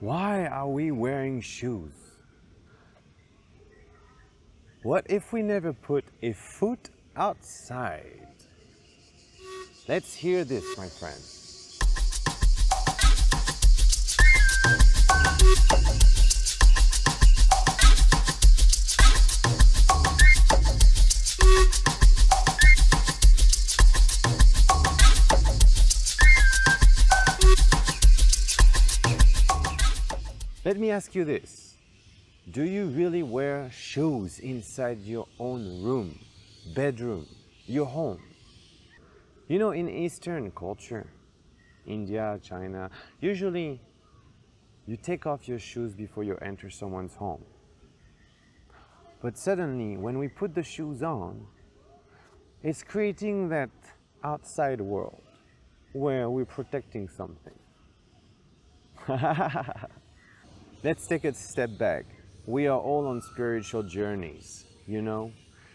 Why are we wearing shoes? What if we never put a foot outside? Let's hear this, my friends. Ask you this. Do you really wear shoes inside your own room, bedroom, your home? You know, in Eastern culture, India, China, usually you take off your shoes before you enter someone's home. But suddenly, when we put the shoes on, it's creating that outside world where we're protecting something. Let's take a step back. We are all on spiritual journeys, you know?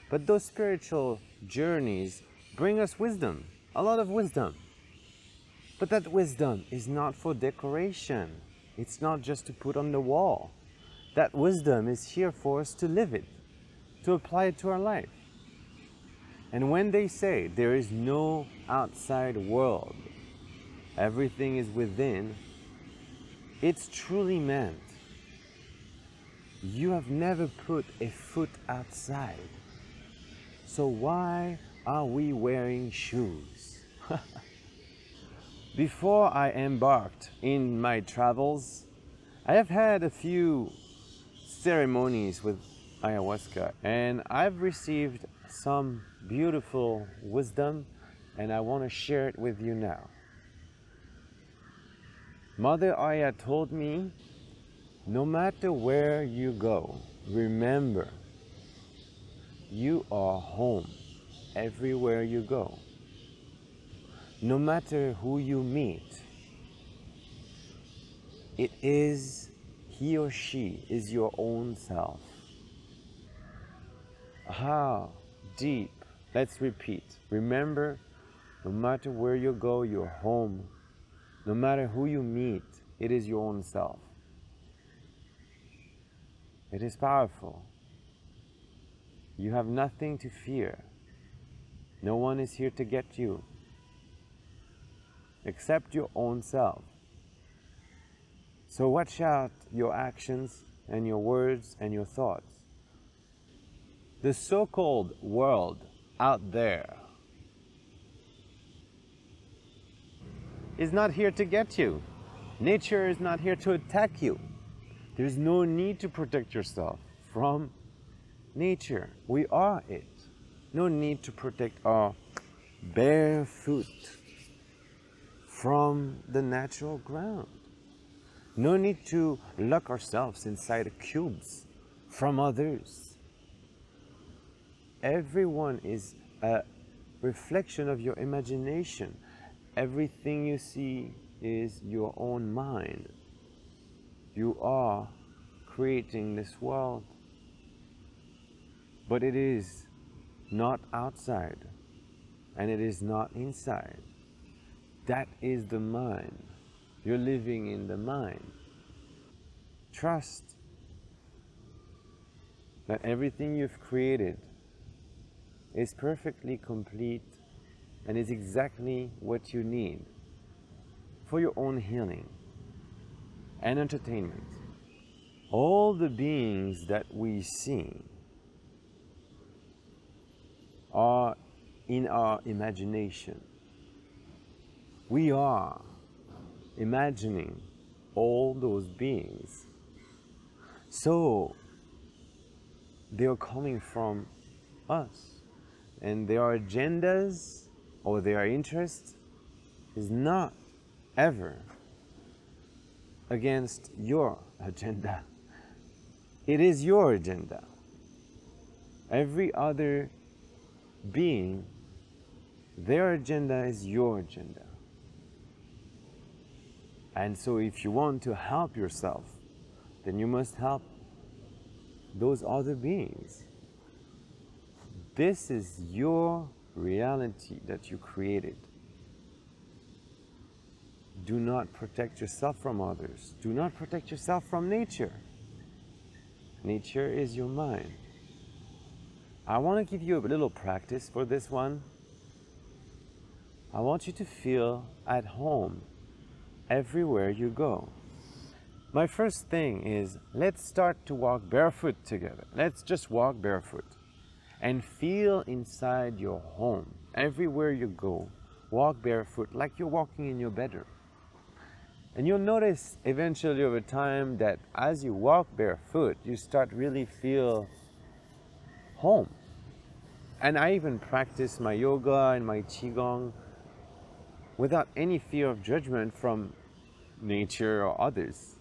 But those spiritual journeys bring us wisdom, a lot of wisdom. But that wisdom is not for decoration, it's not just to put on the wall. That wisdom is here for us to live it, to apply it to our life. And when they say there is no outside world, everything is within, it's truly meant you have never put a foot outside. So why are we wearing shoes? Before I embarked in my travels, I have had a few ceremonies with ayahuasca and I've received some beautiful wisdom and I want to share it with you now. Mother Aya told me no matter where you go, remember you are home everywhere you go. No matter who you meet, it is he or she is your own self. How deep. Let's repeat. Remember, no matter where you go, you're home. No matter who you meet, it is your own self. It is powerful. You have nothing to fear. No one is here to get you except your own self. So watch out your actions and your words and your thoughts. The so called world out there is not here to get you. Nature is not here to attack you. There's no need to protect yourself from nature. We are it. No need to protect our bare foot from the natural ground. No need to lock ourselves inside cubes from others. Everyone is a reflection of your imagination. Everything you see is your own mind. You are creating this world. But it is not outside and it is not inside. That is the mind. You're living in the mind. Trust that everything you've created is perfectly complete and is exactly what you need for your own healing and entertainment. All the beings that we see are in our imagination. We are imagining all those beings. So they are coming from us. And their agendas or their interest is not ever against your agenda. It is your agenda. Every other being, their agenda is your agenda. And so, if you want to help yourself, then you must help those other beings. This is your reality that you created. Do not protect yourself from others. Do not protect yourself from nature. Nature is your mind. I want to give you a little practice for this one. I want you to feel at home everywhere you go. My first thing is let's start to walk barefoot together. Let's just walk barefoot and feel inside your home. Everywhere you go, walk barefoot like you're walking in your bedroom. And you'll notice eventually over time that as you walk barefoot, you start really feel home. And I even practice my yoga and my qigong without any fear of judgment from nature or others.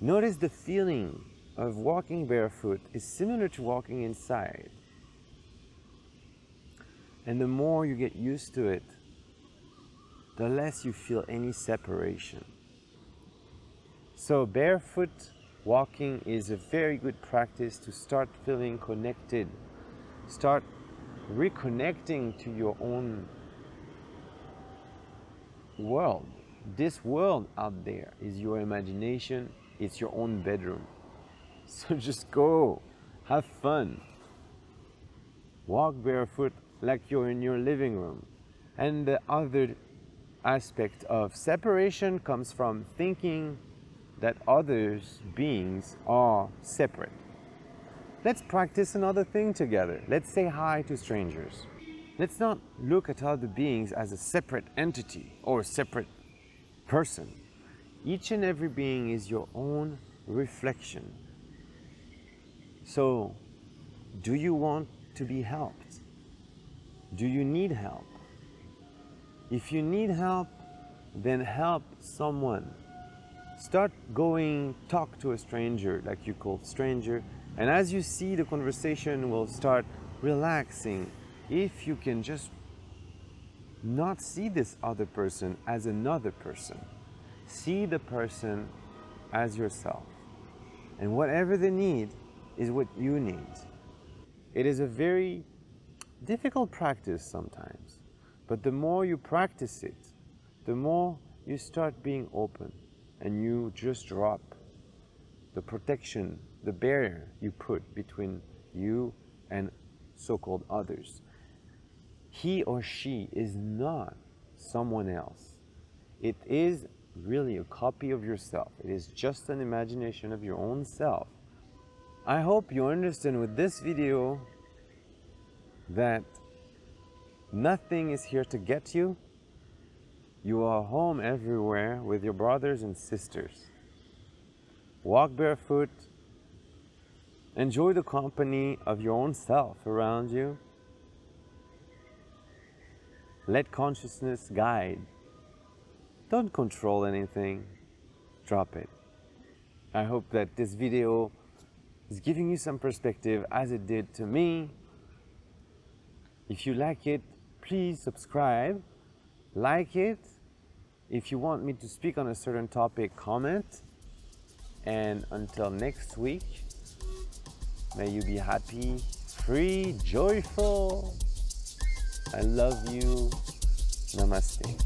Notice the feeling of walking barefoot is similar to walking inside. And the more you get used to it, the less you feel any separation. So, barefoot walking is a very good practice to start feeling connected, start reconnecting to your own world. This world out there is your imagination, it's your own bedroom. So just go, have fun. Walk barefoot like you're in your living room. And the other aspect of separation comes from thinking that others beings are separate. Let's practice another thing together. Let's say hi to strangers. Let's not look at other beings as a separate entity or a separate person. Each and every being is your own reflection. So, do you want to be helped? Do you need help? If you need help, then help someone. Start going, talk to a stranger, like you call stranger, and as you see the conversation will start relaxing, if you can just not see this other person as another person, see the person as yourself. And whatever they need is what you need. It is a very difficult practice sometimes, but the more you practice it, the more you start being open and you just drop the protection, the barrier you put between you and so called others he or she is not someone else. It is really a copy of yourself. It is just an imagination of your own self. I hope you understand with this video that nothing is here to get you. You are home everywhere with your brothers and sisters. Walk barefoot. Enjoy the company of your own self around you. Let consciousness guide. Don't control anything. Drop it. I hope that this video is giving you some perspective as it did to me. If you like it, please subscribe. Like it. If you want me to speak on a certain topic, comment. And until next week, may you be happy, free, joyful. I love you. Namaste.